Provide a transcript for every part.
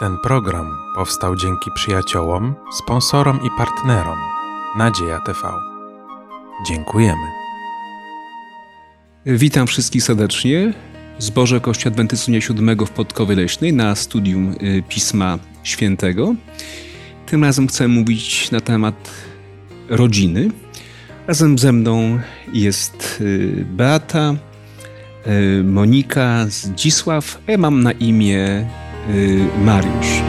Ten program powstał dzięki przyjaciołom, sponsorom i partnerom Nadzieja TV. Dziękujemy. Witam wszystkich serdecznie. Zboże Kościół Adwentystu Dnia Siódmego w Podkowie Leśnej na studium y, Pisma Świętego. Tym razem chcę mówić na temat rodziny. Razem ze mną jest y, Beata, y, Monika, Zdzisław, a ja mam na imię Mariusz.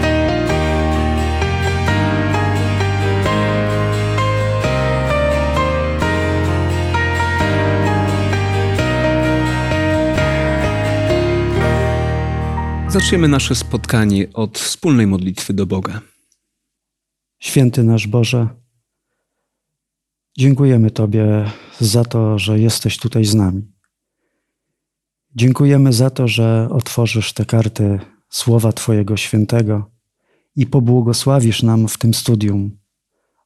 Zaczniemy nasze spotkanie od wspólnej modlitwy do Boga. Święty nasz Boże, dziękujemy Tobie za to, że jesteś tutaj z nami. Dziękujemy za to, że otworzysz te karty słowa Twojego świętego i pobłogosławisz nam w tym studium.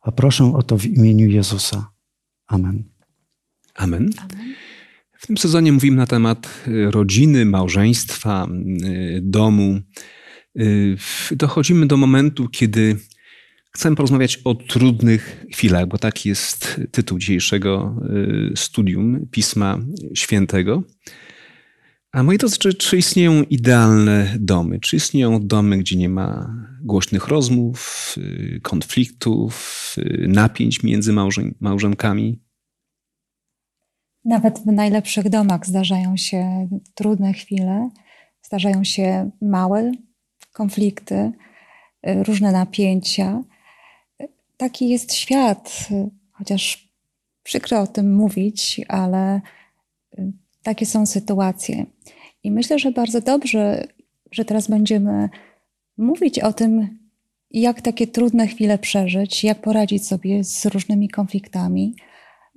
A proszę o to w imieniu Jezusa. Amen. Amen. W tym sezonie mówimy na temat y, rodziny, małżeństwa, y, domu. Y, dochodzimy do momentu, kiedy chcemy porozmawiać o trudnych chwilach, bo taki jest tytuł dzisiejszego studium Pisma Świętego. A moi drodzy, czy, czy istnieją idealne domy? Czy istnieją domy, gdzie nie ma głośnych rozmów, konfliktów, napięć między małżonkami? Nawet w najlepszych domach zdarzają się trudne chwile, zdarzają się małe konflikty, różne napięcia. Taki jest świat, chociaż przykro o tym mówić, ale takie są sytuacje. I myślę, że bardzo dobrze, że teraz będziemy mówić o tym, jak takie trudne chwile przeżyć, jak poradzić sobie z różnymi konfliktami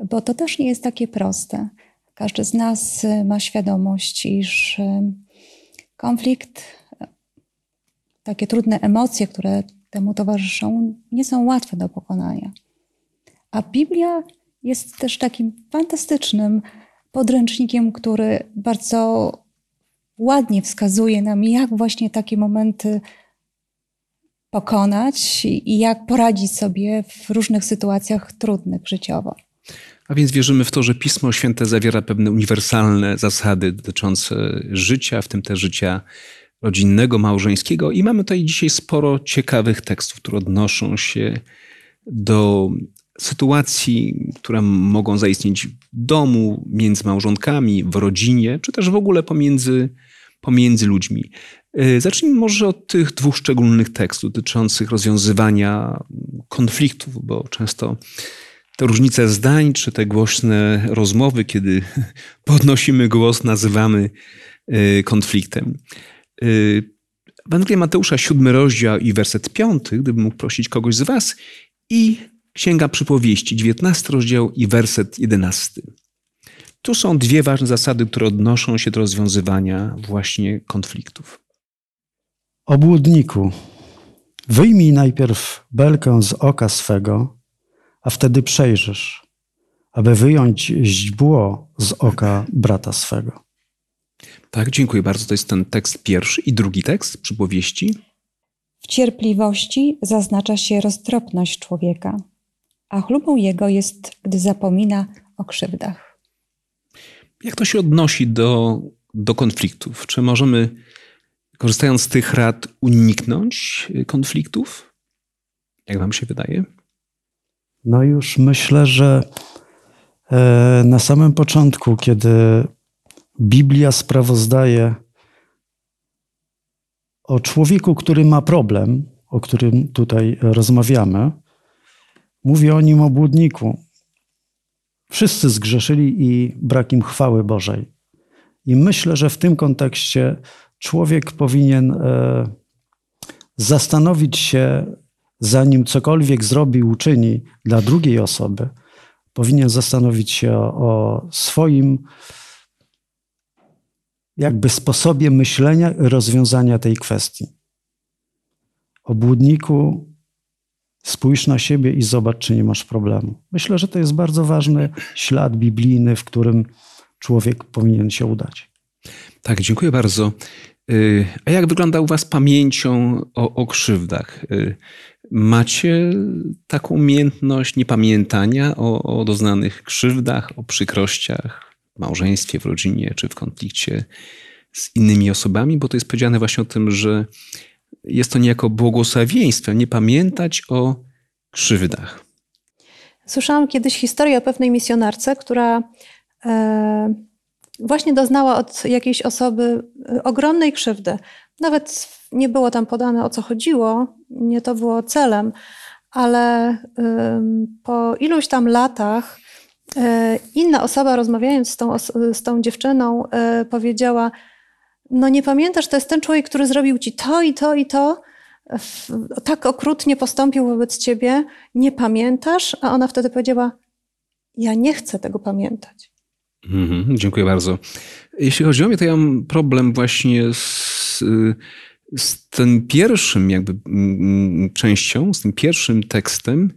bo to też nie jest takie proste. Każdy z nas y, ma świadomość, iż y, konflikt, takie trudne emocje, które temu towarzyszą, nie są łatwe do pokonania. A Biblia jest też takim fantastycznym podręcznikiem, który bardzo ładnie wskazuje nam, jak właśnie takie momenty pokonać i jak poradzić sobie w różnych sytuacjach trudnych życiowo. A więc wierzymy w to, że Pismo Święte zawiera pewne uniwersalne zasady dotyczące życia, w tym też życia rodzinnego, małżeńskiego. I mamy tutaj dzisiaj sporo ciekawych tekstów, które odnoszą się do sytuacji, które mogą zaistnieć w domu, między małżonkami, w rodzinie, czy też w ogóle pomiędzy, pomiędzy ludźmi. E, zacznijmy może od tych dwóch szczególnych tekstów dotyczących rozwiązywania konfliktów, bo często te różnice zdań, czy te głośne rozmowy, kiedy podnosimy głos, nazywamy y, konfliktem. Y, Ewangelia Mateusza, siódmy rozdział i werset piąty, gdybym mógł prosić kogoś z was, i Księga Przypowieści, dziewiętnasty rozdział i werset jedenasty. Tu są dwie ważne zasady, które odnoszą się do rozwiązywania właśnie konfliktów. Obłudniku, wyjmij najpierw belkę z oka swego, a wtedy przejrzysz, aby wyjąć źdźbło z oka brata swego. Tak, dziękuję bardzo. To jest ten tekst pierwszy i drugi tekst przypowieści. W cierpliwości zaznacza się roztropność człowieka, a chlubą jego jest, gdy zapomina o krzywdach. Jak to się odnosi do, do konfliktów? Czy możemy, korzystając z tych rad, uniknąć konfliktów? Jak Wam się wydaje? No już myślę, że e, na samym początku, kiedy Biblia sprawozdaje o człowieku, który ma problem, o którym tutaj rozmawiamy, mówi o nim obłudniku. Wszyscy zgrzeszyli i brak im chwały Bożej. I myślę, że w tym kontekście człowiek powinien e, zastanowić się, zanim cokolwiek zrobi, uczyni dla drugiej osoby, powinien zastanowić się o, o swoim jakby sposobie myślenia i rozwiązania tej kwestii. Obłudniku, spójrz na siebie i zobacz, czy nie masz problemu. Myślę, że to jest bardzo ważny ślad biblijny, w którym człowiek powinien się udać. Tak, dziękuję bardzo. Y, a jak wygląda u Was pamięcią o, o krzywdach? Y, macie taką umiejętność niepamiętania o, o doznanych krzywdach, o przykrościach w małżeństwie, w rodzinie czy w konflikcie z innymi osobami? Bo to jest powiedziane właśnie o tym, że jest to niejako błogosławieństwem nie pamiętać o krzywdach. Słyszałam kiedyś historię o pewnej misjonarce, która e, właśnie doznała od jakiejś osoby e, ogromnej krzywdy. Nawet nie było tam podane o co chodziło, nie to było celem, ale po iluś tam latach e, inna osoba rozmawiając z tą, z tą dziewczyną powiedziała: No, nie pamiętasz, to jest ten człowiek, który zrobił ci to i to i to tak okrutnie postąpił wobec ciebie, nie pamiętasz? A ona wtedy powiedziała: Ja nie chcę tego pamiętać. Mhm, dziękuję bardzo. Jeśli chodzi o mnie, to ja mam problem właśnie z, z tym pierwszym, jakby częścią, z tym pierwszym tekstem.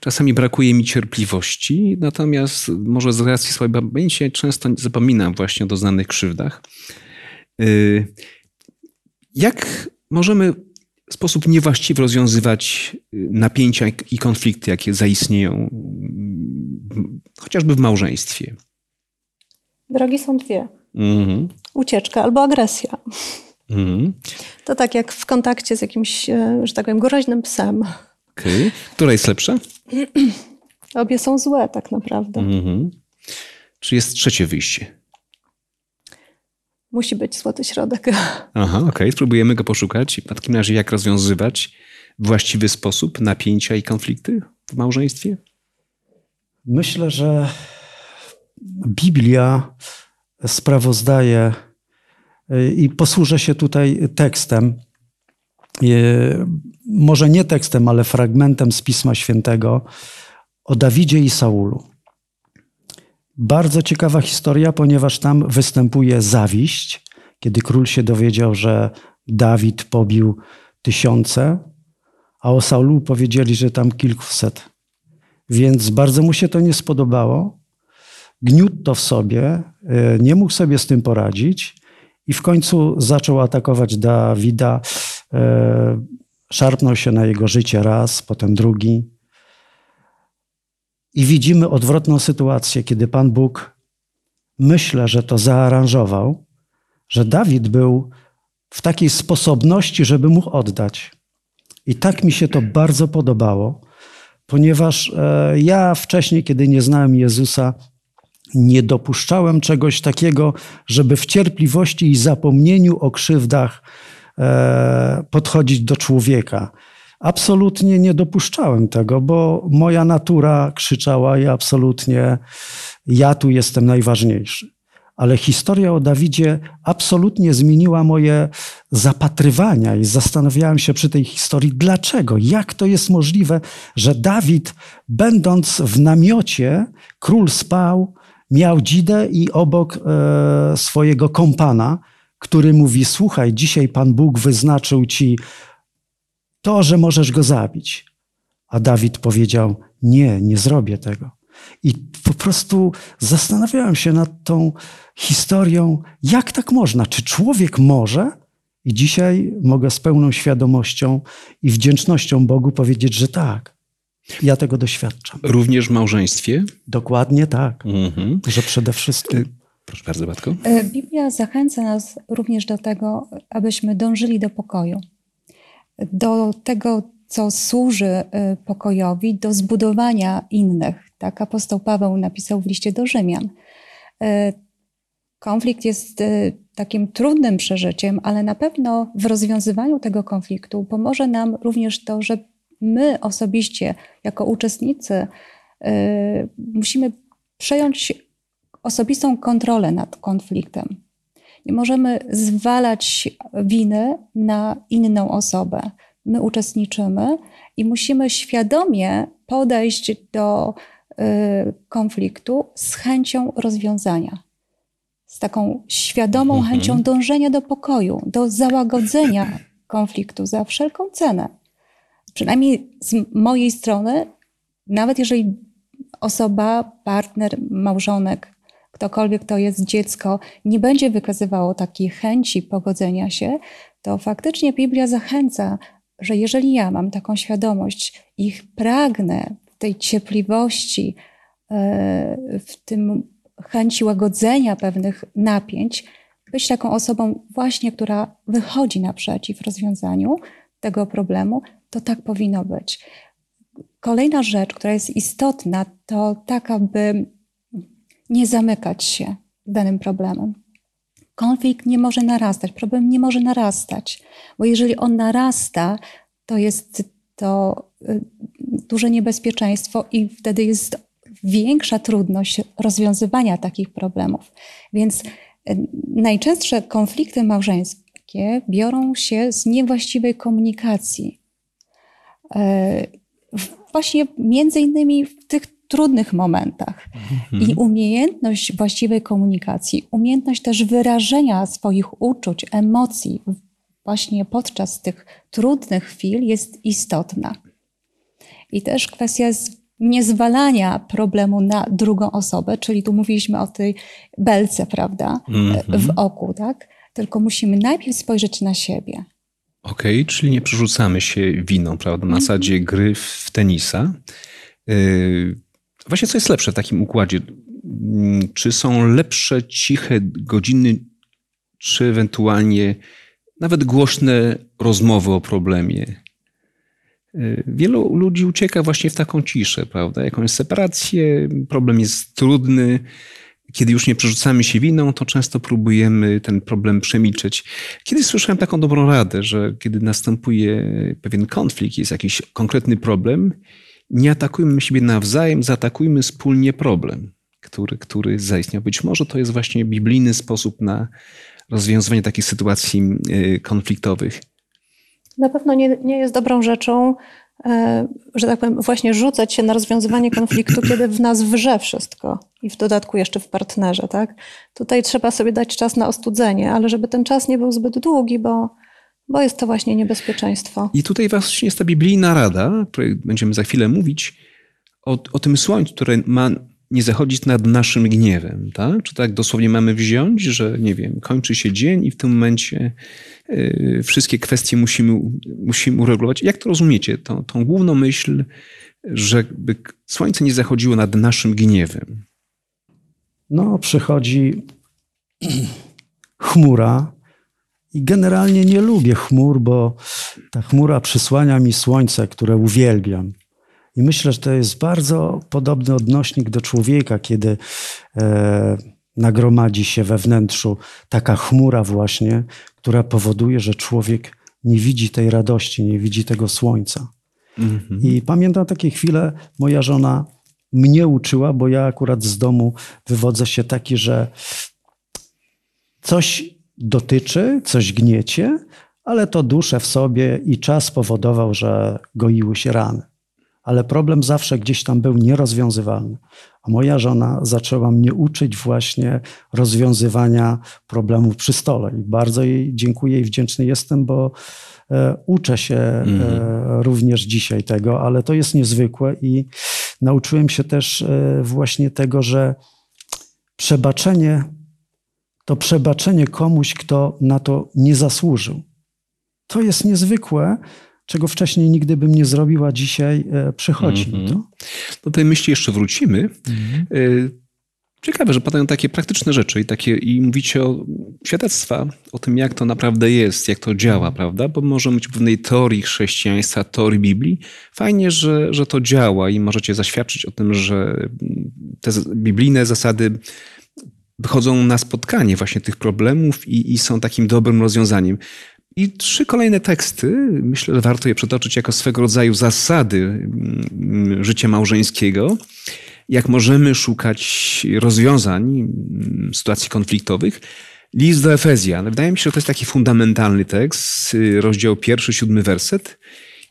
Czasami brakuje mi cierpliwości, natomiast może z racji słabej pamięci często zapominam właśnie o doznanych krzywdach. Y, jak możemy w sposób niewłaściwy rozwiązywać y, napięcia i konflikty, jakie zaistnieją chociażby w małżeństwie? Drogi są dwie. Mhm. Ucieczka albo agresja. Mhm. To tak jak w kontakcie z jakimś, e, że tak powiem, groźnym psem. Okay. Która jest lepsza? Obie są złe tak naprawdę. Mhm. Czy jest trzecie wyjście? Musi być złoty środek. Aha, okej, okay. spróbujemy go poszukać. W takim razie jak rozwiązywać w właściwy sposób napięcia i konflikty w małżeństwie? Myślę, że Biblia sprawozdaje y, i posłużę się tutaj tekstem, y, może nie tekstem, ale fragmentem z Pisma Świętego o Dawidzie i Saulu. Bardzo ciekawa historia, ponieważ tam występuje zawiść, kiedy król się dowiedział, że Dawid pobił tysiące, a o Saulu powiedzieli, że tam kilkuset. Więc bardzo mu się to nie spodobało. Gniótł to w sobie, e, nie mógł sobie z tym poradzić i w końcu zaczął atakować Dawida. E, szarpnął się na jego życie raz, potem drugi. I widzimy odwrotną sytuację, kiedy Pan Bóg myślę, że to zaaranżował, że Dawid był w takiej sposobności, żeby mógł oddać. I tak mi się to bardzo podobało, ponieważ e, ja wcześniej, kiedy nie znałem Jezusa, nie dopuszczałem czegoś takiego, żeby w cierpliwości i zapomnieniu o krzywdach e, podchodzić do człowieka. Absolutnie nie dopuszczałem tego, bo moja natura krzyczała i absolutnie ja tu jestem najważniejszy. Ale historia o Dawidzie absolutnie zmieniła moje zapatrywania i zastanawiałem się przy tej historii, dlaczego, jak to jest możliwe, że Dawid, będąc w namiocie, król spał, miał dzidę i obok e, swojego kompana, który mówi: Słuchaj, dzisiaj Pan Bóg wyznaczył ci to, że możesz go zabić. A Dawid powiedział: Nie, nie zrobię tego. I po prostu zastanawiałem się nad tą historią, jak tak można? Czy człowiek może? I dzisiaj mogę z pełną świadomością i wdzięcznością Bogu powiedzieć, że tak. Ja tego doświadczam. Również w małżeństwie? Dokładnie tak. Mhm. Że przede wszystkim. Proszę bardzo, Batko. E, Biblia zachęca nas również do tego, abyśmy dążyli do pokoju do tego, co służy y, pokojowi, do zbudowania innych. Tak apostoł Paweł napisał w liście do Rzymian. Y, konflikt jest y, takim trudnym przeżyciem, ale na pewno w rozwiązywaniu tego konfliktu pomoże nam również to, że my osobiście, jako uczestnicy, musimy przejąć osobistą kontrolę nad konfliktem. Nie możemy zwalać winy na inną osobę. My uczestniczymy i musimy świadomie podejść do y, konfliktu z chęcią rozwiązania. Z taką świadomą mhm. chęcią dążenia do pokoju, do załagodzenia konfliktu za wszelką cenę. Przynajmniej z mojej strony, nawet jeżeli osoba, partner, małżonek ktokolwiek to jest dziecko, nie będzie wykazywało takiej chęci pogodzenia się, to faktycznie Biblia zachęca, że jeżeli ja mam taką świadomość, ich pragnę w tej cierpliwości, e, w tym chęci łagodzenia pewnych napięć, być taką osobą właśnie, która wychodzi naprzeciw rozwiązaniu tego problemu, to tak powinno być. Kolejna rzecz, która jest istotna, to tak, aby nie zamykać się danym problemem. Konflikt nie może narastać, problem nie może narastać, bo jeżeli on narasta, to jest to y, duże niebezpieczeństwo i wtedy jest większa trudność rozwiązywania takich problemów. Więc y, najczęstsze konflikty małżeńskie biorą się z niewłaściwej komunikacji. Y, właśnie między innymi w tych trudnych momentach. Mhm. I umiejętność właściwej komunikacji, umiejętność też wyrażenia swoich uczuć, emocji właśnie podczas tych trudnych chwil jest istotna. I też kwestia niezwalania problemu na drugą osobę, czyli tu mówiliśmy o tej belce, prawda, mhm. w oku, tak? Tylko musimy najpierw spojrzeć na siebie. Okej, okay, czyli nie przerzucamy się winą, prawda, na mhm. zasadzie gry w tenisa. Yy, właśnie co jest lepsze w takim układzie? Mm, czy są lepsze ciche godziny, czy ewentualnie nawet głośne rozmowy o problemie? Yy, wielu ludzi ucieka właśnie w taką ciszę, prawda? Jakąś separację, problem jest trudny, kiedy już nie przerzucamy się winą, to często próbujemy ten problem przemilczeć. Kiedyś słyszałem taką dobrą radę, że kiedy następuje pewien konflikt, jest jakiś konkretny problem, nie atakujmy siebie nawzajem, zaatakujmy wspólnie problem, który, który zaistniał. Być może to jest właśnie biblijny sposób na rozwiązywanie takich sytuacji y, konfliktowych. Na pewno nie, nie jest dobrą rzeczą E, że tak powiem, właśnie rzucać się na rozwiązywanie konfliktu, kiedy w nas wrze wszystko i w dodatku jeszcze w partnerze, tak? Tutaj trzeba sobie dać czas na ostudzenie, ale żeby ten czas nie był zbyt długi, bo, bo jest to właśnie niebezpieczeństwo. I tutaj właśnie jest ta biblijna rada, o której będziemy za chwilę mówić, o, o tym słońcu, które ma nie zachodzić nad naszym gniewem, tak? Czy tak dosłownie mamy wziąć, że nie wiem, kończy się dzień i w tym momencie y, wszystkie kwestie musimy, musimy uregulować. Jak to rozumiecie? Tą, tą główną myśl, żeby słońce nie zachodziło nad naszym gniewem. No, przychodzi chmura i generalnie nie lubię chmur, bo ta chmura przysłania mi słońce, które uwielbiam. I myślę, że to jest bardzo podobny odnośnik do człowieka, kiedy e, nagromadzi się we wnętrzu taka chmura właśnie, która powoduje, że człowiek nie widzi tej radości, nie widzi tego słońca. Mhm. I pamiętam takie chwile, moja żona mnie uczyła, bo ja akurat z domu wywodzę się taki, że coś dotyczy, coś gniecie, ale to duszę w sobie i czas powodował, że goiły się rany ale problem zawsze gdzieś tam był nierozwiązywalny. A moja żona zaczęła mnie uczyć właśnie rozwiązywania problemów przy stole. I bardzo jej dziękuję i wdzięczny jestem, bo e, uczę się e, mhm. również dzisiaj tego, ale to jest niezwykłe i nauczyłem się też e, właśnie tego, że przebaczenie to przebaczenie komuś, kto na to nie zasłużył. To jest niezwykłe, czego wcześniej nigdy bym nie zrobił, a dzisiaj e, przychodzi mm -hmm. to. Do tej myśli jeszcze wrócimy. Mm -hmm. Ciekawe, że padają takie praktyczne rzeczy i, takie, i mówicie o świadectwa, o tym, jak to naprawdę jest, jak to działa, prawda? Bo może być pewnej teorii chrześcijaństwa, teorii Biblii. Fajnie, że, że to działa i możecie zaświadczyć o tym, że te biblijne zasady wychodzą na spotkanie właśnie tych problemów i, i są takim dobrym rozwiązaniem. I trzy kolejne teksty, myślę, że warto je przytoczyć jako swego rodzaju zasady mm, życia małżeńskiego. Jak możemy szukać rozwiązań mm, sytuacji konfliktowych. List do Efezjan. Wydaje mi się, że to jest taki fundamentalny tekst, rozdział pierwszy, siódmy werset.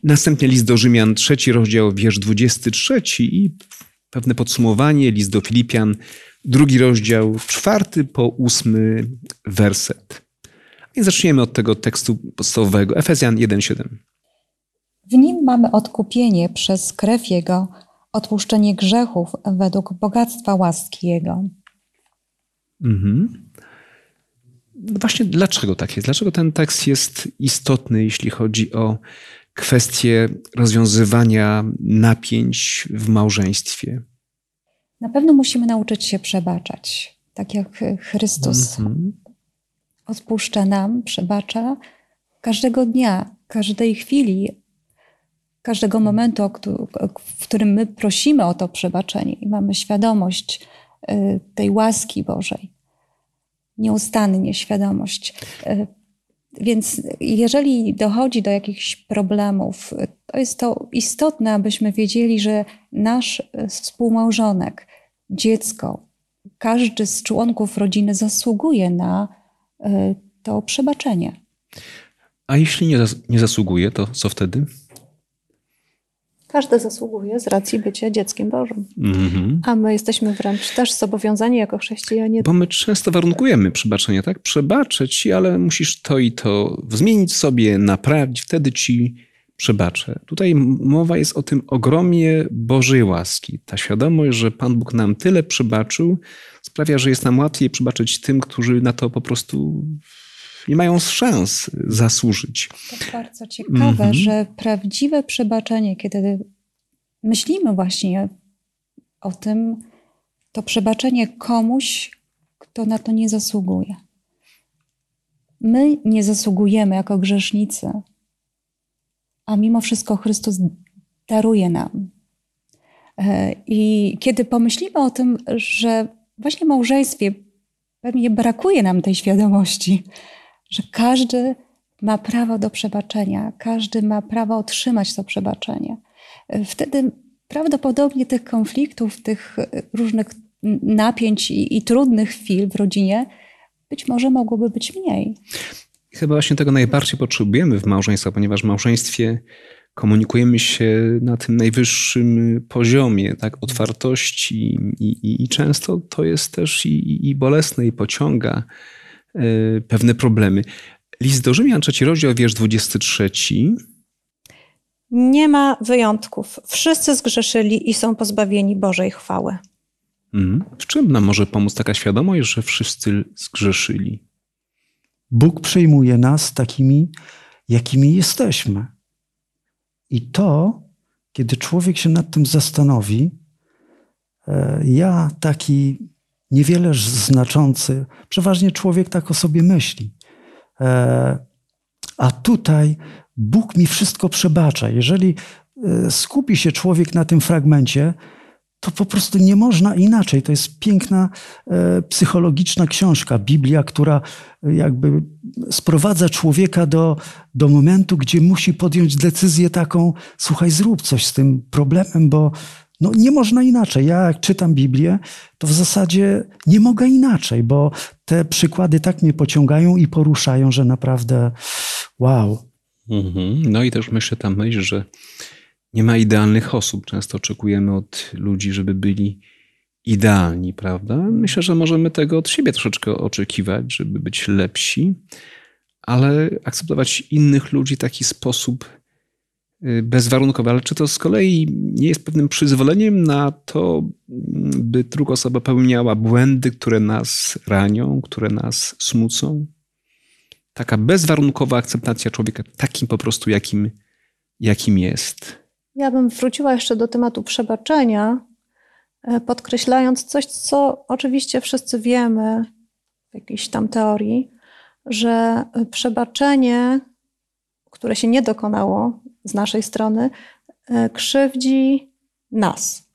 Następnie list do Rzymian, trzeci rozdział, wiersz 23 i pewne podsumowanie, list do Filipian, drugi rozdział, czwarty po ósmy werset. I zaczniemy od tego tekstu podstawowego, Efezjan 1:7. W nim mamy odkupienie przez krew Jego, odpuszczenie grzechów według bogactwa łaski Jego. Mhm. No właśnie, dlaczego tak jest? Dlaczego ten tekst jest istotny, jeśli chodzi o kwestię rozwiązywania napięć w małżeństwie? Na pewno musimy nauczyć się przebaczać, tak jak Chrystus Mhm. odpuszcza nam, przebacza każdego dnia, każdej chwili, każdego momentu, w którym my prosimy o to przebaczenie i mamy świadomość y, tej łaski Bożej. Nieustannie świadomość. Więc jeżeli dochodzi do jakichś problemów, to jest to istotne, abyśmy wiedzieli, że nasz y, współmałżonek, dziecko, każdy z członków rodziny zasługuje na y, to przebaczenie. A jeśli nie, nie zasługuje, to co wtedy? Każdy zasługuje z racji bycia dzieckiem Bożym. Mhm. A my jesteśmy wręcz też zobowiązani jako chrześcijanie. Bo my często warunkujemy przebaczenie, tak? Przebaczę ci, ale musisz to i to zmienić sobie, naprawić, wtedy ci przebaczę. Tutaj mowa jest o tym ogromie Bożej łaski. Ta świadomość, że Pan Bóg nam tyle przebaczył, sprawia, że jest nam łatwiej przebaczyć tym, którzy na to po prostu nie mają szans zasłużyć. To bardzo ciekawe, Mhm. że prawdziwe przebaczenie, kiedy myślimy właśnie o tym, to przebaczenie komuś, kto na to nie zasługuje. My nie zasługujemy jako grzesznicy, a mimo wszystko Chrystus daruje nam. E, I kiedy pomyślimy o tym, że właśnie w małżeństwie pewnie brakuje nam tej świadomości, że każdy ma prawo do przebaczenia, każdy ma prawo otrzymać to przebaczenie. Wtedy prawdopodobnie tych konfliktów, tych różnych napięć i, i trudnych chwil w rodzinie być może mogłoby być mniej. Chyba właśnie tego najbardziej potrzebujemy w małżeństwie, ponieważ w małżeństwie komunikujemy się na tym najwyższym poziomie, tak, otwartości i, i, i często to jest też i, i- bolesne i pociąga pewne problemy. List do Rzymian, trzeci rozdział, wiersz 23. Nie ma wyjątków. Wszyscy zgrzeszyli i są pozbawieni Bożej chwały. Mhm. W czym nam może pomóc taka świadomość, że wszyscy zgrzeszyli? Bóg przyjmuje nas takimi, jakimi jesteśmy. I to, kiedy człowiek się nad tym zastanowi, e, ja taki niewiele znaczący, przeważnie człowiek tak o sobie myśli. E, A tutaj Bóg mi wszystko przebacza. Jeżeli e, skupi się człowiek na tym fragmencie, to po prostu nie można inaczej. To jest piękna e, psychologiczna książka, Biblia, która jakby sprowadza człowieka do, do momentu, gdzie musi podjąć decyzję taką: słuchaj, zrób coś z tym problemem, bo no, nie można inaczej. Ja, jak czytam Biblię, to w zasadzie nie mogę inaczej, bo te przykłady tak mnie pociągają i poruszają, że naprawdę wow. Mhm. No i też myślę ta myśl, że nie ma idealnych osób. Często oczekujemy od ludzi, żeby byli idealni, prawda? Myślę, że możemy tego od siebie troszeczkę oczekiwać, żeby być lepsi, ale akceptować innych ludzi w taki sposób y, bezwarunkowy. Ale czy to z kolei nie jest pewnym przyzwoleniem na to, by druga osoba pełniała błędy, które nas ranią, które nas smucą? Taka bezwarunkowa akceptacja człowieka takim po prostu, jakim, jakim jest. Ja bym wróciła jeszcze do tematu przebaczenia, e, podkreślając coś, co oczywiście wszyscy wiemy w jakiejś tam teorii, że e, przebaczenie, które się nie dokonało z naszej strony, e, krzywdzi nas.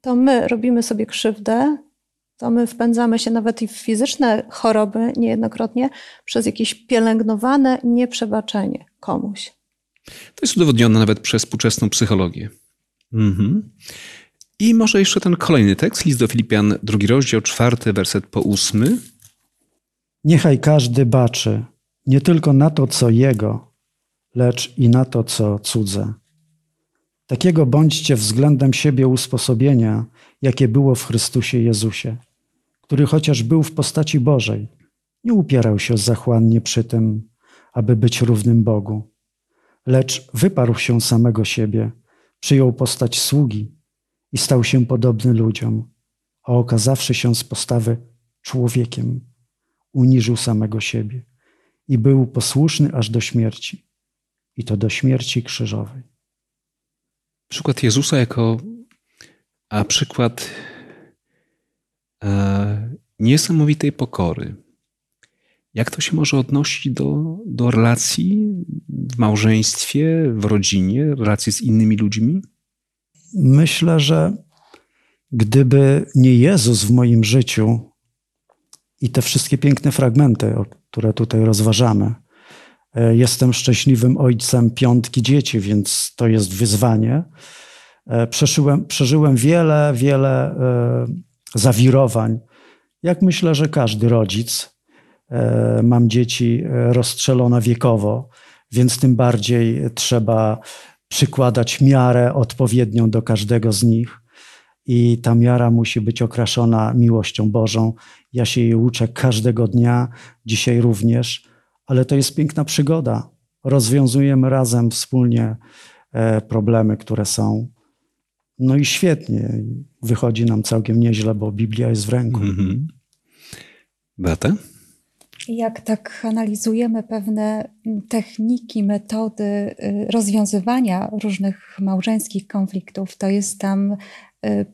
To my robimy sobie krzywdę, to my wpędzamy się nawet i w fizyczne choroby niejednokrotnie przez jakieś pielęgnowane nieprzebaczenie komuś. To jest udowodnione nawet przez współczesną psychologię. Mhm. I może jeszcze ten kolejny tekst, list do Filipian, drugi rozdział, czwarty werset po ósmy. Niechaj każdy baczy nie tylko na to, co jego, lecz i na to, co cudze. Takiego bądźcie względem siebie usposobienia, jakie było w Chrystusie Jezusie, który chociaż był w postaci Bożej, nie upierał się zachłannie przy tym, aby być równym Bogu, lecz wyparł się samego siebie, przyjął postać sługi i stał się podobny ludziom. a okazawszy się z postawy człowiekiem, uniżył samego siebie i był posłuszny aż do śmierci, i to do śmierci krzyżowej. Przykład Jezusa jako a przykład e, niesamowitej pokory. Jak to się może odnosić do, do relacji w małżeństwie, w rodzinie, relacji z innymi ludźmi? Myślę, że gdyby nie Jezus w moim życiu i te wszystkie piękne fragmenty, które tutaj rozważamy, jestem szczęśliwym ojcem piątki dzieci, więc to jest wyzwanie. E, przeżyłem, przeżyłem wiele, wiele e, zawirowań, jak myślę, że każdy rodzic. Mam dzieci rozstrzelone wiekowo, więc tym bardziej trzeba przykładać miarę odpowiednią do każdego z nich i ta miara musi być okraszona miłością Bożą. Ja się jej uczę każdego dnia, dzisiaj również, ale to jest piękna przygoda. Rozwiązujemy razem wspólnie e, problemy, które są. No i świetnie. Wychodzi nam całkiem nieźle, bo Biblia jest w ręku. Mhm. Beata? Jak tak analizujemy pewne techniki, metody y, rozwiązywania różnych małżeńskich konfliktów, to jest tam y,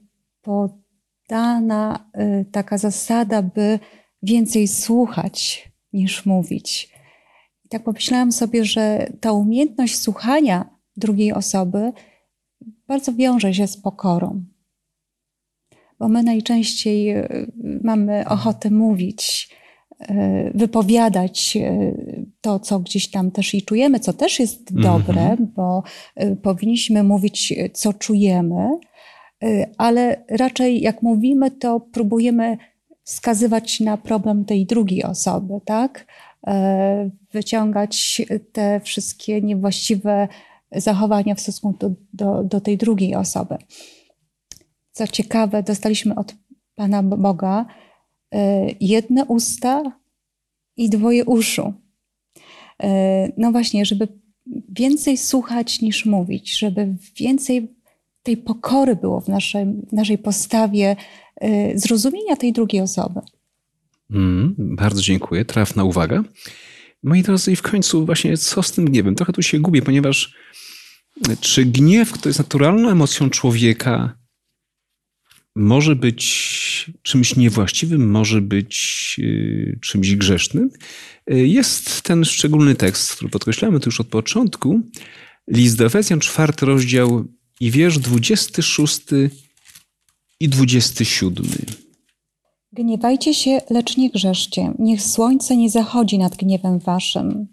podana y, taka zasada, by więcej słuchać niż mówić. Tak pomyślałam sobie, że ta umiejętność słuchania drugiej osoby bardzo wiąże się z pokorą. Bo my najczęściej mamy ochotę mówić, E, wypowiadać e, to, co gdzieś tam też i czujemy, co też jest mm -hmm. dobre, bo e, powinniśmy mówić, co czujemy, ale raczej jak mówimy, to próbujemy wskazywać na problem tej drugiej osoby, tak? Wyciągać te wszystkie niewłaściwe zachowania w stosunku do, do, do tej drugiej osoby. Co ciekawe, dostaliśmy od Pana Boga E, jedne usta i dwoje uszu. E, no właśnie, żeby więcej słuchać niż mówić, żeby więcej tej pokory było w naszej, naszej postawie, e, zrozumienia tej drugiej osoby. Mm, bardzo dziękuję. Trafna uwaga. Moi drodzy, i w końcu właśnie co z tym gniewem? Trochę tu się gubię, ponieważ czy gniew, który jest naturalną emocją człowieka, może być czymś niewłaściwym, może być y, czymś grzesznym. Y, jest ten szczególny tekst, który podkreślamy tu już od początku. List do Efezjan, czwarty rozdział i wiersz 26 i 27. Gniewajcie się, lecz nie grzeszcie. Niech słońce nie zachodzi nad gniewem waszym.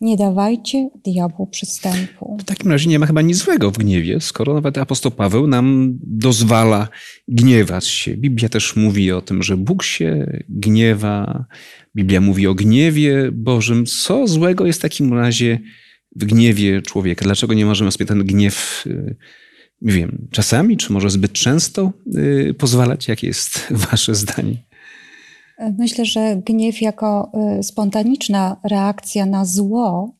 Nie dawajcie diabłu przystępu. W takim razie nie ma chyba nic złego w gniewie, skoro nawet apostoł Paweł nam dozwala gniewać się. Biblia też mówi o tym, że Bóg się gniewa. Biblia mówi o gniewie Bożym. Co złego jest w takim razie w gniewie człowieka? Dlaczego nie możemy sobie ten gniew, y, wiem, czasami, czy może zbyt często y, pozwalać? Jakie jest wasze zdanie? Myślę, że gniew jako y, spontaniczna reakcja na zło,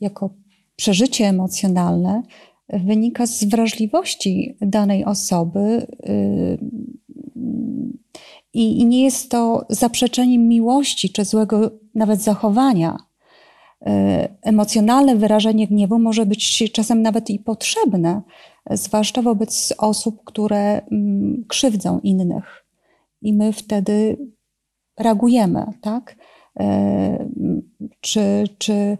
jako przeżycie emocjonalne, wynika z wrażliwości danej osoby y, i nie jest to zaprzeczeniem miłości czy złego nawet zachowania. Y, emocjonalne wyrażenie gniewu może być czasem nawet i potrzebne, zwłaszcza wobec osób, które mm, krzywdzą innych. I my wtedy reagujemy, tak? E, czy, czy e,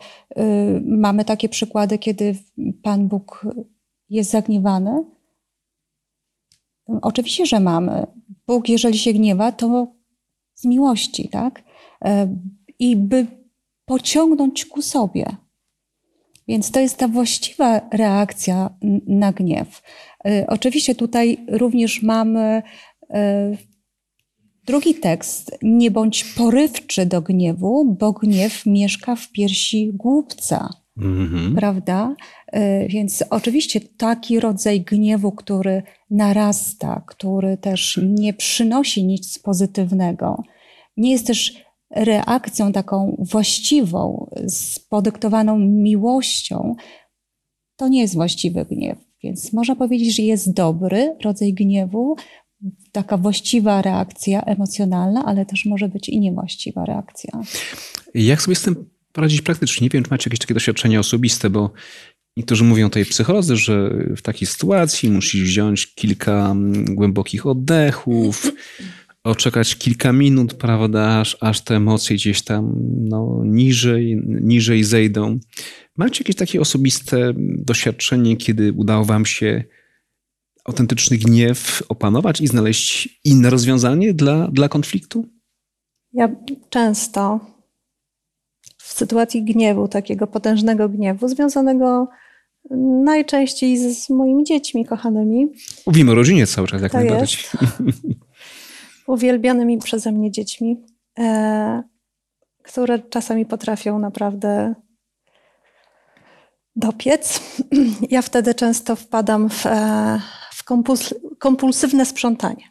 mamy takie przykłady, kiedy Pan Bóg jest zagniewany? Oczywiście, że mamy. Bóg, jeżeli się gniewa, to z miłości, tak? E, I by pociągnąć ku sobie. Więc to jest ta właściwa reakcja na gniew. Oczywiście tutaj również mamy Drugi tekst. Nie bądź porywczy do gniewu, bo gniew mieszka w piersi głupca. Mm-hmm. Prawda? E, więc oczywiście taki rodzaj gniewu, który narasta, który też nie przynosi nic pozytywnego, nie jest też reakcją taką właściwą, spodyktowaną miłością, to nie jest właściwy gniew. Więc można powiedzieć, że jest dobry rodzaj gniewu, taka właściwa reakcja emocjonalna, ale też może być i niewłaściwa reakcja. Jak sobie z tym poradzić praktycznie? Nie wiem, czy macie jakieś takie doświadczenia osobiste, bo niektórzy mówią tutaj psycholodzy, że w takiej sytuacji musisz wziąć kilka mm, głębokich oddechów, oczekać kilka minut, prawda, aż, aż te emocje gdzieś tam no, niżej, niżej zejdą. Macie jakieś takie osobiste doświadczenie, kiedy udało wam się autentyczny gniew opanować i znaleźć inne rozwiązanie dla, dla konfliktu? Ja często w sytuacji gniewu, takiego potężnego gniewu, związanego najczęściej z moimi dziećmi kochanymi. Mówimy o rodzinie cały czas, jak To najbardziej. jest. Uwielbianymi przeze mnie dziećmi, e, które czasami potrafią naprawdę dopiec. Ja wtedy często wpadam w, e, w kompuls, kompulsywne sprzątanie.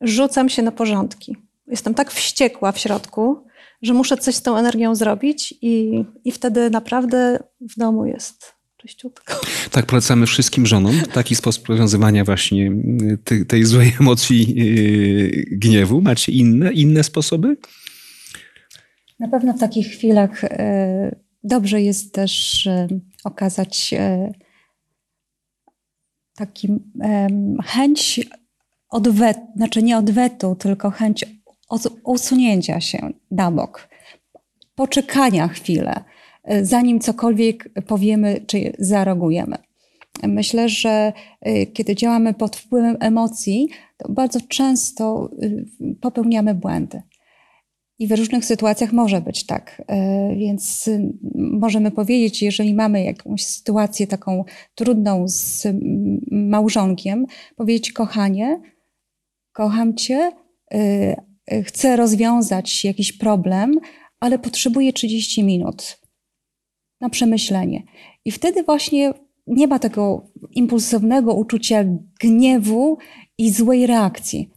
Rzucam się na porządki. Jestem tak wściekła w środku, że muszę coś z tą energią zrobić, i, i wtedy naprawdę w domu jest czyściutko. Tak polecamy wszystkim żonom taki sposób rozwiązywania właśnie tej, tej złej emocji yy, gniewu. Macie inne, inne sposoby? Na pewno w takich chwilach e, dobrze jest też okazać taki chęć odwetu, znaczy nie odwetu, tylko chęć usunięcia się na bok, poczekania chwilę, zanim cokolwiek powiemy czy zareagujemy. Myślę, że e, kiedy działamy pod wpływem emocji, to bardzo często e, popełniamy błędy. I w różnych sytuacjach może być tak. E, Więc możemy powiedzieć, jeżeli mamy jakąś sytuację taką trudną z małżonkiem, powiedzieć: Kochanie, kocham cię, chcę rozwiązać jakiś problem, ale potrzebuję 30 minut na przemyślenie. I wtedy właśnie nie ma tego impulsywnego uczucia gniewu i złej reakcji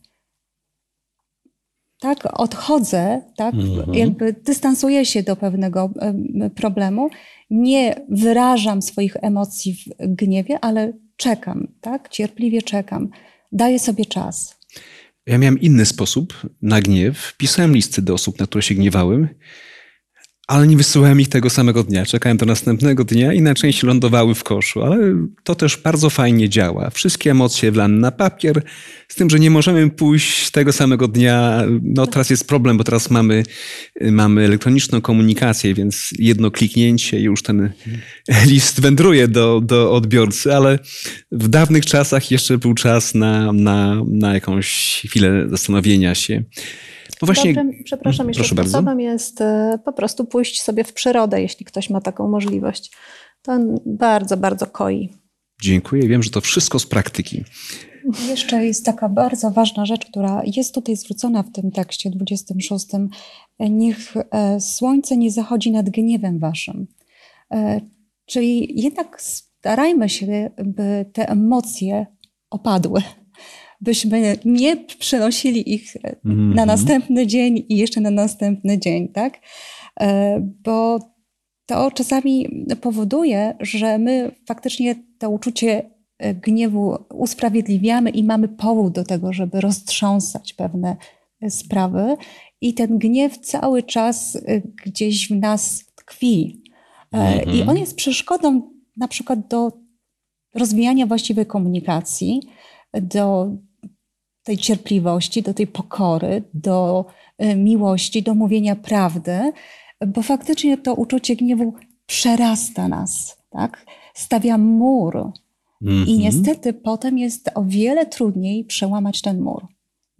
tak, odchodzę, tak, Mhm. jakby dystansuję się do pewnego em, problemu, nie wyrażam swoich emocji w gniewie, ale czekam, tak, cierpliwie czekam, daję sobie czas. Ja miałem inny sposób na gniew. Pisałem listy do osób, na które się gniewałem, ale nie wysyłałem ich tego samego dnia. Czekałem do następnego dnia i na części lądowały w koszu, ale to też bardzo fajnie działa. Wszystkie emocje wlane na papier, z tym, że nie możemy pójść tego samego dnia. No teraz jest problem, bo teraz mamy, mamy elektroniczną komunikację, więc jedno kliknięcie i już ten list wędruje do, do odbiorcy, ale w dawnych czasach jeszcze był czas na, na, na jakąś chwilę zastanowienia się. No właśnie, Dobrym, przepraszam, jeszcze Proszę bardzo. sposobem jest e, po prostu pójść sobie w przyrodę, jeśli ktoś ma taką możliwość. To bardzo, bardzo koi. dziękuję. Wiem, że to wszystko z praktyki. Jeszcze jest taka bardzo ważna rzecz, która jest tutaj zwrócona w tym tekście 26. Niech e, słońce nie zachodzi nad gniewem waszym. E, Czyli jednak starajmy się, by te emocje opadły. Byśmy nie przenosili ich na Mhm. następny dzień i jeszcze na następny dzień, tak? E, Bo to czasami powoduje, że my faktycznie to uczucie e, gniewu usprawiedliwiamy i mamy powód do tego, żeby roztrząsać pewne sprawy, i ten gniew cały czas gdzieś w nas tkwi. E, I on jest przeszkodą na przykład do rozwijania właściwej komunikacji, do tej cierpliwości, do tej pokory, do e, miłości, do mówienia prawdy, bo faktycznie to uczucie gniewu przerasta nas, tak? Stawia mur. I Mhm. niestety potem jest o wiele trudniej przełamać ten mur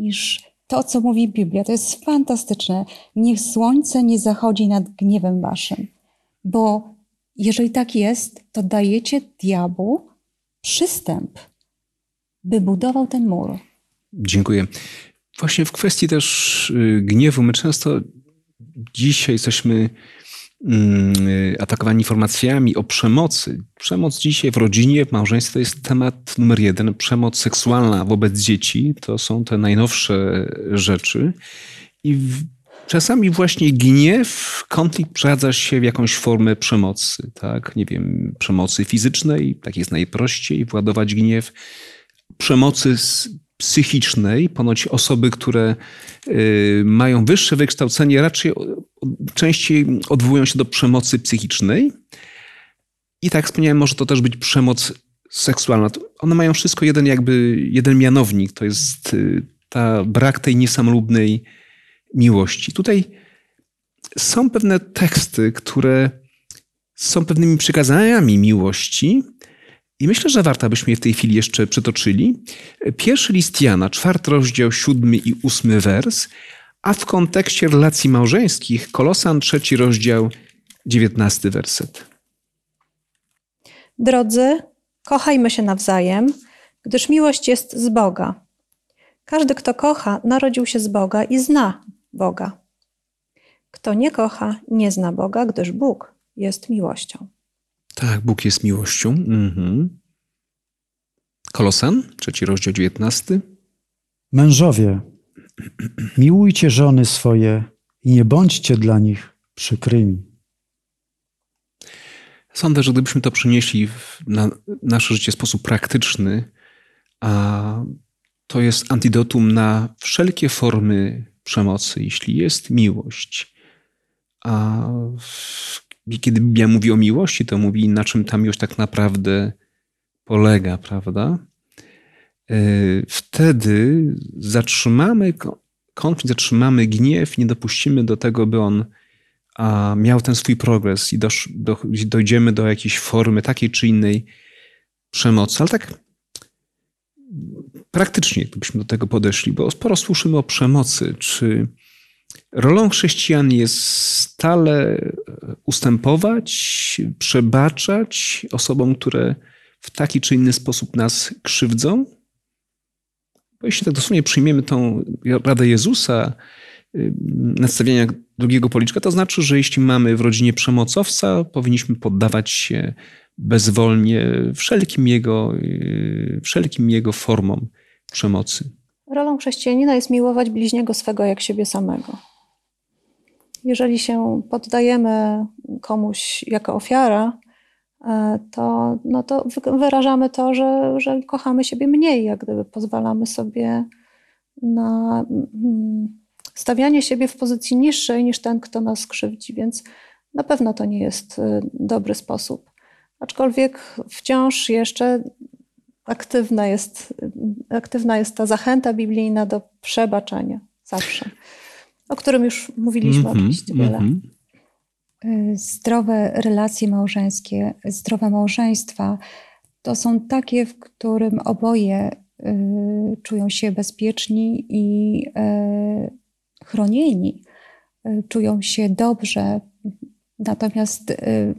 niż to, co mówi Biblia. To jest fantastyczne. Niech słońce nie zachodzi nad gniewem waszym, bo jeżeli tak jest, to dajecie diabłu przystęp, by budował ten mur. Dziękuję. Właśnie w kwestii też y, gniewu, my często dzisiaj jesteśmy mm, y, atakowani informacjami o przemocy. Przemoc dzisiaj w rodzinie, w małżeństwie to jest temat numer jeden. Przemoc seksualna wobec dzieci to są te najnowsze rzeczy. I czasami właśnie gniew, konflikt przeradza się w jakąś formę przemocy, tak? Nie wiem, przemocy fizycznej, tak jest najprościej władować gniew, przemocy psychicznej. Ponoć osoby, które y, mają wyższe wykształcenie, raczej częściej odwołują się do przemocy psychicznej. I tak jak wspomniałem, może to też być przemoc seksualna. One mają wszystko jeden jakby, jeden mianownik. To jest y, ta brak tej niesamolubnej miłości. Tutaj są pewne teksty, które są pewnymi przykazaniami miłości, i myślę, że warto, abyśmy je w tej chwili jeszcze przytoczyli. Pierwszy list Jana, czwarty rozdział, siódmy i ósmy wers, a w kontekście relacji małżeńskich Kolosan, trzeci rozdział, dziewiętnasty werset. Drodzy, kochajmy się nawzajem, gdyż miłość jest z Boga. Każdy, kto kocha, narodził się z Boga i zna Boga. Kto nie kocha, nie zna Boga, gdyż Bóg jest miłością. Tak, Bóg jest miłością. Mhm. Kolosan, trzeci rozdział, dziewiętnasty. Mężowie, miłujcie żony swoje i nie bądźcie dla nich przykrymi. Sądzę, że gdybyśmy to przenieśli na nasze życie w sposób praktyczny, a to jest antidotum na wszelkie formy przemocy, jeśli jest miłość. A kiedy Biblia mówi o miłości, to mówi, na czym ta miłość tak naprawdę polega, prawda? E, wtedy zatrzymamy konflikt, zatrzymamy gniew, nie dopuścimy do tego, by on miał ten swój progres i dojdziemy do jakiejś formy takiej czy innej przemocy. Ale tak praktycznie, gdybyśmy do tego podeszli, bo sporo słyszymy o przemocy. Czy rolą chrześcijan jest stale ustępować, przebaczać osobom, które w taki czy inny sposób nas krzywdzą? Bo jeśli tak dosłownie przyjmiemy tą radę Jezusa, y, nastawienia drugiego policzka, to znaczy, że jeśli mamy w rodzinie przemocowca, powinniśmy poddawać się bezwolnie wszelkim jego, y, wszelkim jego formom przemocy. Rolą chrześcijanina jest miłować bliźniego swego jak siebie samego. Jeżeli się poddajemy komuś jako ofiara, e, to, no to wyrażamy to, że, że kochamy siebie mniej, jak gdyby pozwalamy sobie na mm, stawianie siebie w pozycji niższej niż ten, kto nas krzywdzi, więc na pewno to nie jest e, dobry sposób. Aczkolwiek wciąż jeszcze aktywna jest, aktywna jest ta zachęta biblijna do przebaczenia zawsze, o którym już mówiliśmy mm -hmm, oczywiście wiele. Mm -hmm. Zdrowe relacje małżeńskie, zdrowe małżeństwa to są takie, w którym oboje y, czują się bezpieczni i y, chronieni, y, czują się dobrze. Natomiast y,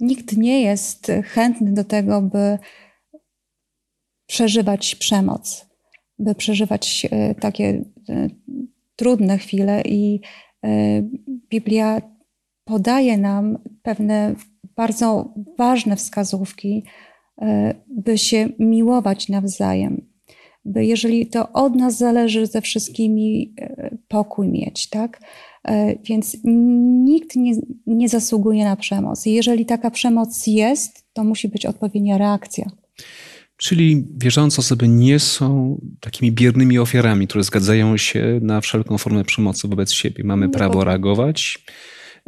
nikt nie jest chętny do tego, by przeżywać przemoc, by przeżywać e, takie trudne chwile i e, Biblia podaje nam pewne bardzo ważne wskazówki, by się miłować nawzajem, by jeżeli to od nas zależy ze wszystkimi pokój mieć, tak? Więc nikt nie, nie zasługuje na przemoc. Jeżeli taka przemoc jest, to musi być odpowiednia reakcja. Czyli wierzące osoby nie są takimi biernymi ofiarami, które zgadzają się na wszelką formę przemocy wobec siebie. Mamy no prawo reagować.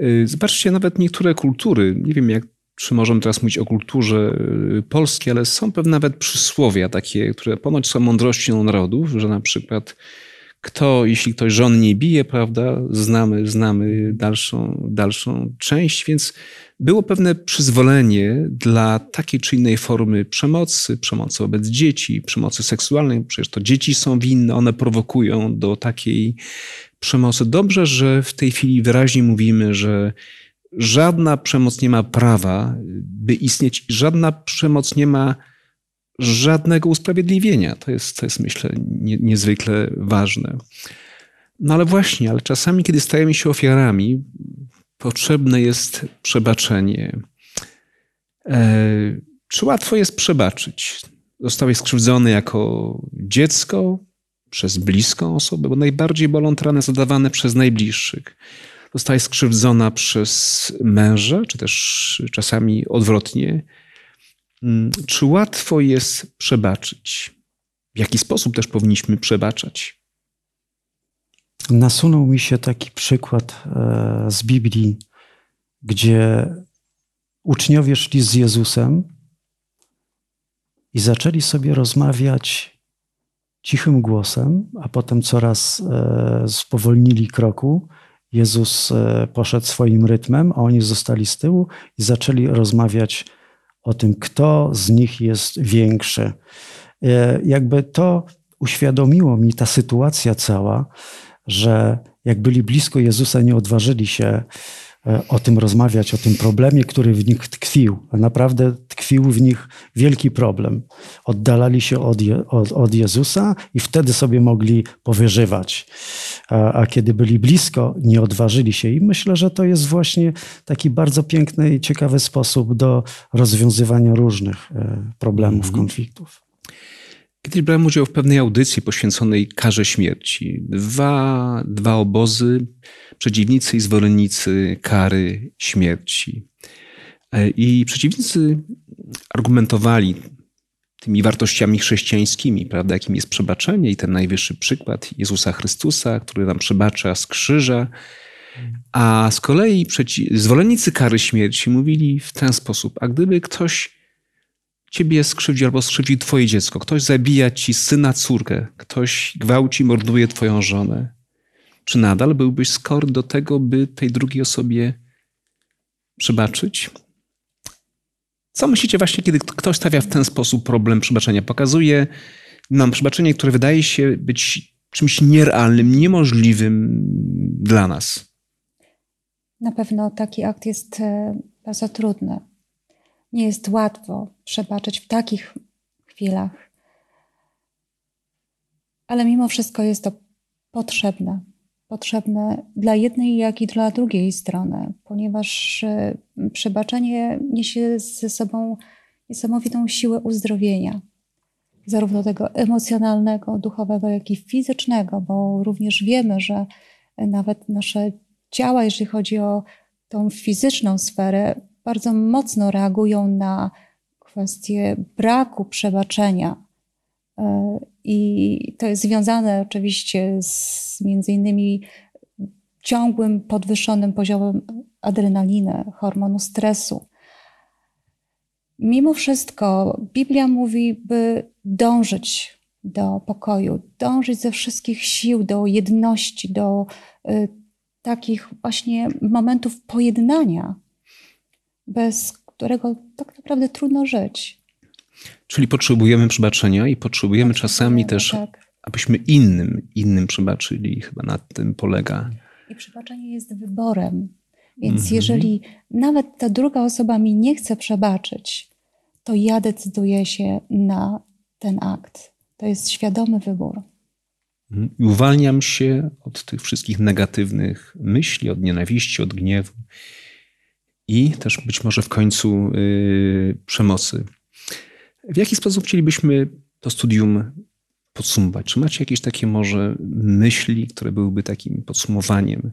Y, zobaczcie, nawet niektóre kultury, nie wiem jak, czy możemy teraz mówić o kulturze y, polskiej, ale są pewne nawet przysłowia takie, które ponoć są mądrością narodów, że na przykład kto, jeśli ktoś żon nie bije, prawda, znamy, znamy dalszą, dalszą część, więc było pewne przyzwolenie dla takiej czy innej formy przemocy, przemocy wobec dzieci, przemocy seksualnej. Przecież to dzieci są winne, one prowokują do takiej przemocy. Dobrze, że w tej chwili wyraźnie mówimy, że żadna przemoc nie ma prawa, by istnieć, żadna przemoc nie ma żadnego usprawiedliwienia. To jest, to jest myślę, nie, niezwykle ważne. No ale właśnie, ale czasami, kiedy stajemy się ofiarami, potrzebne jest przebaczenie. E, czy łatwo jest przebaczyć? Zostałeś skrzywdzony jako dziecko przez bliską osobę, bo najbardziej bolą rany zadawane przez najbliższych. Zostałeś skrzywdzona przez męża, czy też czasami odwrotnie. Mm, czy łatwo jest przebaczyć? w jaki sposób też powinniśmy przebaczać. Nasunął mi się taki przykład e, z Biblii, gdzie uczniowie szli z Jezusem i zaczęli sobie rozmawiać cichym głosem, a potem coraz e, spowolnili kroku. Jezus e, poszedł swoim rytmem, a oni zostali z tyłu i zaczęli rozmawiać o tym, kto z nich jest większy. Jakby to uświadomiło mi ta sytuacja cała, że jak byli blisko Jezusa, nie odważyli się e, o tym rozmawiać, o tym problemie, który w nich tkwił. A naprawdę tkwił w nich wielki problem. Oddalali się od, Je od, od Jezusa i wtedy sobie mogli powyżywać. A, a, kiedy byli blisko, nie odważyli się. I myślę, że to jest właśnie taki bardzo piękny i ciekawy sposób do rozwiązywania różnych e, problemów, -hmm. konfliktów. Kiedyś brałem udział w pewnej audycji poświęconej karze śmierci. Dwa, dwa obozy, przeciwnicy i zwolennicy kary śmierci. E, I przeciwnicy argumentowali tymi wartościami chrześcijańskimi, prawda, jakim jest przebaczenie i ten najwyższy przykład Jezusa Chrystusa, który nam przebacza z krzyża. A z kolei zwolennicy kary śmierci mówili w ten sposób, a gdyby ktoś ciebie skrzywdzi albo skrzywdzi twoje dziecko, ktoś zabija ci syna, córkę, ktoś gwałci, morduje twoją żonę, czy nadal byłbyś skory do tego, by tej drugiej osobie przebaczyć? Co myślicie właśnie, kiedy ktoś stawia w ten sposób problem przebaczenia? Pokazuje nam przebaczenie, które wydaje się być czymś nierealnym, niemożliwym dla nas. Na pewno taki akt jest e, bardzo trudny nie jest łatwo przebaczyć w takich chwilach. Ale mimo wszystko jest to potrzebne. Potrzebne dla jednej, jak i dla drugiej strony, ponieważ e, przebaczenie niesie ze sobą niesamowitą siłę uzdrowienia, zarówno tego emocjonalnego, duchowego, jak i fizycznego, bo również wiemy, że nawet nasze ciała, jeżeli chodzi o tą fizyczną sferę, bardzo mocno reagują na kwestię braku przebaczenia. I to jest związane oczywiście z między innymi ciągłym podwyższonym poziomem adrenaliny, hormonu stresu. Mimo wszystko Biblia mówi, by dążyć do pokoju, dążyć ze wszystkich sił do jedności, do y, takich właśnie momentów pojednania, bez którego tak naprawdę trudno żyć. Czyli potrzebujemy przebaczenia i potrzebujemy czasami też, tak. abyśmy innym, innym przebaczyli. Chyba na tym polega. I przebaczenie jest wyborem. Więc mhm. jeżeli nawet ta druga osoba mi nie chce przebaczyć, to ja decyduję się na ten akt. To jest świadomy wybór. Mhm. uwalniam się od tych wszystkich negatywnych myśli, od nienawiści, od gniewu i też być może w końcu yy, przemocy. W jaki sposób chcielibyśmy to studium podsumować? Czy macie jakieś takie może myśli, które byłyby takim podsumowaniem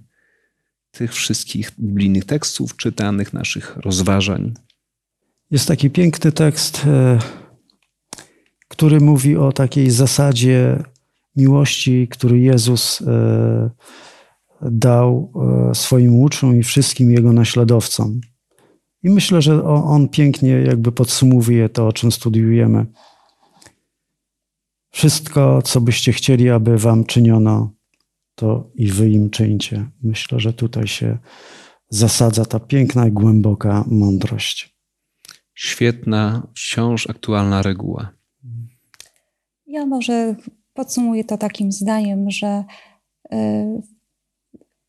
tych wszystkich biblijnych tekstów, czytanych, naszych rozważań? Jest taki piękny tekst, e, który mówi o takiej zasadzie miłości, który Jezus e, dał e, swoim uczniom i wszystkim jego naśladowcom. I myślę, że on pięknie jakby podsumowuje to, o czym studiujemy. Wszystko, co byście chcieli, aby wam czyniono, to i wy im czyńcie. Myślę, że tutaj się zasadza ta piękna i głęboka mądrość. Świetna, wciąż aktualna reguła. Ja może podsumuję to takim zdaniem, że y,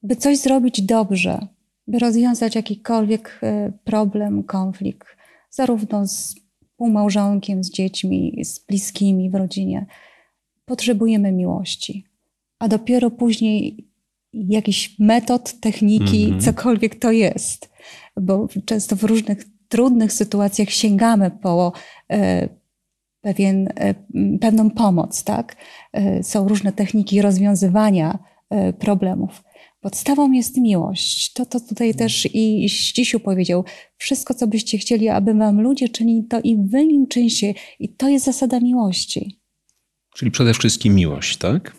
by coś zrobić dobrze, by rozwiązać jakikolwiek e, problem, konflikt, zarówno z półmałżonkiem, z dziećmi, z bliskimi w rodzinie, potrzebujemy miłości. A dopiero później jakichś metod, techniki, mm -hmm. cokolwiek to jest. Bo często w różnych trudnych sytuacjach sięgamy po e, pewien, e, pewną pomoc, tak? E, są różne techniki rozwiązywania e, problemów. Podstawą jest miłość. To, to tutaj też i Ścisiu powiedział. Wszystko, co byście chcieli, aby wam ludzie czynili, to i wy im czyńcie. I to jest zasada miłości. Czyli przede wszystkim miłość, tak?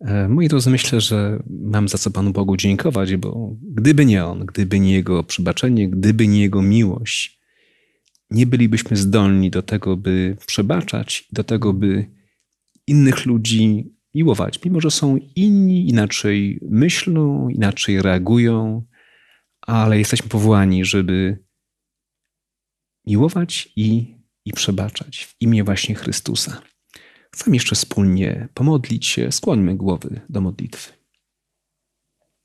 E, moi drodzy, myślę, że mam za co Panu Bogu dziękować, bo gdyby nie On, gdyby nie Jego przebaczenie, gdyby nie Jego miłość, nie bylibyśmy zdolni do tego, by przebaczać, do tego, by innych ludzi miłować, mimo że są inni, inaczej myślą, inaczej reagują, ale jesteśmy powołani, żeby miłować i, i przebaczać w imię właśnie Chrystusa. Chcemy jeszcze wspólnie pomodlić się, skłońmy głowy do modlitwy.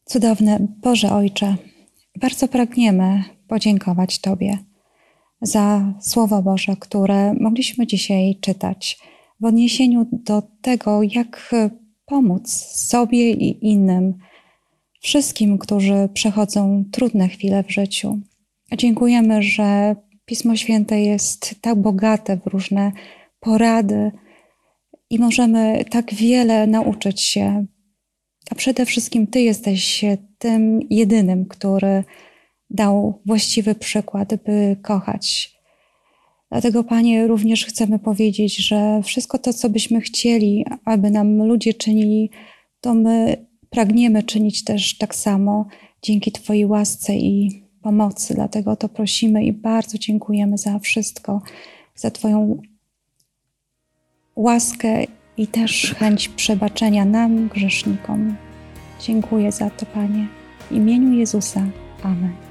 Cudowny Boże Ojcze, bardzo pragniemy podziękować Tobie za Słowo Boże, które mogliśmy dzisiaj czytać w odniesieniu do tego, jak pomóc sobie i innym, wszystkim, którzy przechodzą trudne chwile w życiu. Dziękujemy, że Pismo Święte jest tak bogate w różne porady i możemy tak wiele nauczyć się. A przede wszystkim Ty jesteś tym jedynym, który dał właściwy przykład, by kochać. Dlatego, Panie, również chcemy powiedzieć, że wszystko to, co byśmy chcieli, aby nam ludzie czynili, to my pragniemy czynić też tak samo dzięki Twojej łasce i pomocy. Dlatego to prosimy i bardzo dziękujemy za wszystko, za Twoją łaskę i też chęć przebaczenia nam, grzesznikom. Dziękuję za to, Panie. W imieniu Jezusa. Amen.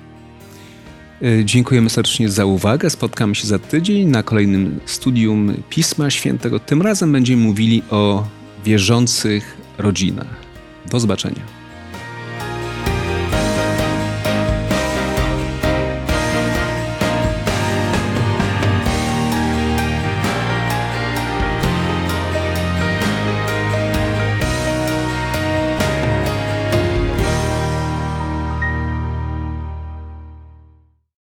E, dziękujemy serdecznie za uwagę. Spotkamy się za tydzień na kolejnym studium Pisma Świętego. Tym razem będziemy mówili o wierzących rodzinach. Do zobaczenia.